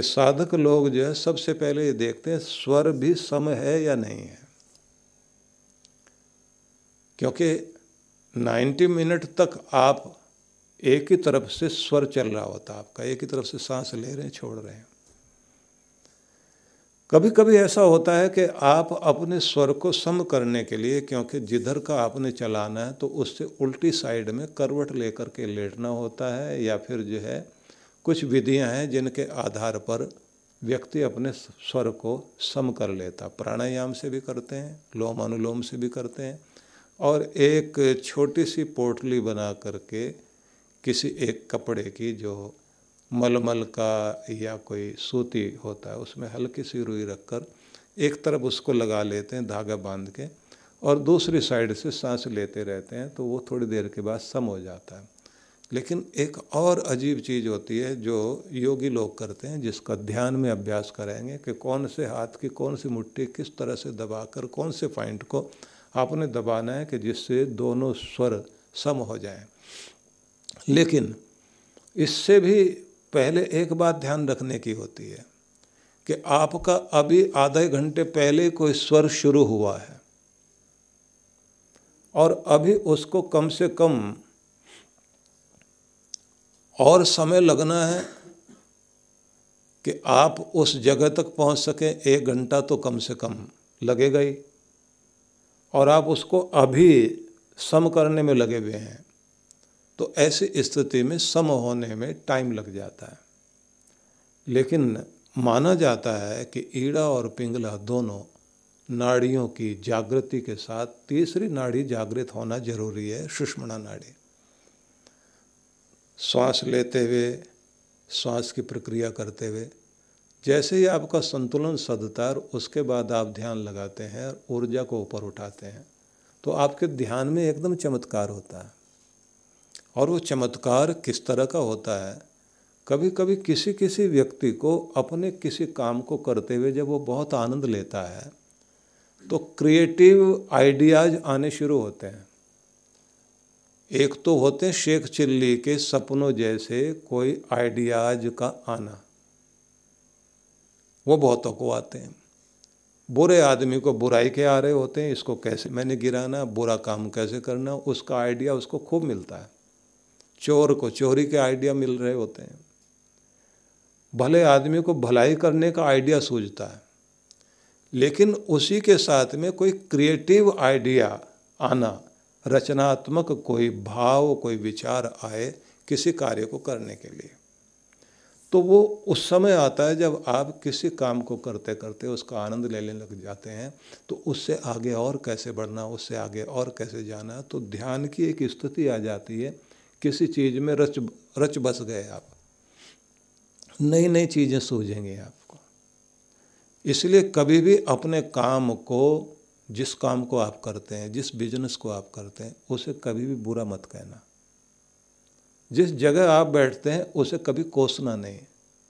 साधक लोग जो है सबसे पहले ये देखते हैं, स्वर भी सम है या नहीं है। क्योंकि 90 मिनट तक आप एक ही तरफ़ से स्वर चल रहा होता आपका, एक ही तरफ़ से सांस ले रहे हैं, छोड़ रहे हैं। कभी कभी ऐसा होता है कि आप अपने स्वर को सम करने के लिए, क्योंकि जिधर का आपने चलाना है तो उससे उल्टी साइड में करवट लेकर के लेटना होता है, या फिर जो है कुछ विधियाँ हैं जिनके आधार पर व्यक्ति अपने स्वर को सम कर लेता, प्राणायाम से भी करते हैं लोम अनुलोम से भी करते हैं, और एक छोटी सी पोटली बना करके किसी एक कपड़े की जो मलमल का या कोई सूती होता है, उसमें हल्की सी रुई रखकर एक तरफ़ उसको लगा लेते हैं धागा बाँध के, और दूसरी साइड से सांस लेते रहते हैं तो वो थोड़ी देर के बाद सम हो जाता है। लेकिन एक और अजीब चीज़ होती है जो योगी लोग करते हैं, जिसका ध्यान में अभ्यास करेंगे कि कौन से हाथ की, कौन सी मुट्ठी किस तरह से दबाकर, कौन से पॉइंट को आपने दबाना है कि जिससे दोनों स्वर सम हो जाएँ। लेकिन इससे भी पहले एक बात ध्यान रखने की होती है कि आपका अभी आधे घंटे पहले कोई स्वर शुरू हुआ है और अभी उसको कम से कम और समय लगना है कि आप उस जगह तक पहुँच सकें। एक घंटा तो कम से कम लगेगा ही। और आप उसको अभी सम करने में लगे हुए हैं तो ऐसी स्थिति में सम होने में टाइम लग जाता है। लेकिन माना जाता है कि ईड़ा और पिंगला दोनों नाड़ियों की जागृति के साथ तीसरी नाड़ी जागृत होना ज़रूरी है, सुषमणा नाड़ी। श्वास लेते हुए, श्वास की प्रक्रिया करते हुए, जैसे ही आपका संतुलन सदता है उसके बाद आप ध्यान लगाते हैं और ऊर्जा को ऊपर उठाते हैं तो आपके ध्यान में एकदम चमत्कार होता है। और वो चमत्कार किस तरह का होता है? कभी कभी किसी किसी व्यक्ति को अपने किसी काम को करते हुए जब वो बहुत आनंद लेता है तो क्रिएटिव आइडियाज़ आने शुरू होते हैं। एक तो होते हैं शेख चिल्ली के सपनों जैसे कोई आइडियाज़ का आना। वो बहुतों को आते हैं। बुरे आदमी को बुराई के आ रहे होते हैं, इसको कैसे मैंने गिराना, बुरा काम कैसे करना, उसका आइडिया उसको खूब मिलता है। चोर को चोरी के आइडिया मिल रहे होते हैं। भले आदमी को भलाई करने का आइडिया सूझता है, लेकिन उसी के साथ में कोई क्रिएटिव आइडिया आना रचनात्मक कोई भाव, कोई विचार आए किसी कार्य को करने के लिए। तो वो उस समय आता है जब आप किसी काम को करते करते उसका आनंद लेने लग जाते हैं तो उससे आगे और कैसे बढ़ना, उससे आगे और कैसे जाना तो ध्यान की एक स्थिति आ जाती है। किसी चीज़ में रच रच बस गए आप। नई नई चीज़ें सूझेंगी आपको। इसलिए कभी भी अपने काम को जिस काम को आप करते हैं, जिस बिज़नेस को आप करते हैं, उसे कभी भी बुरा मत कहना। जिस जगह आप बैठते हैं, उसे कभी कोसना नहीं।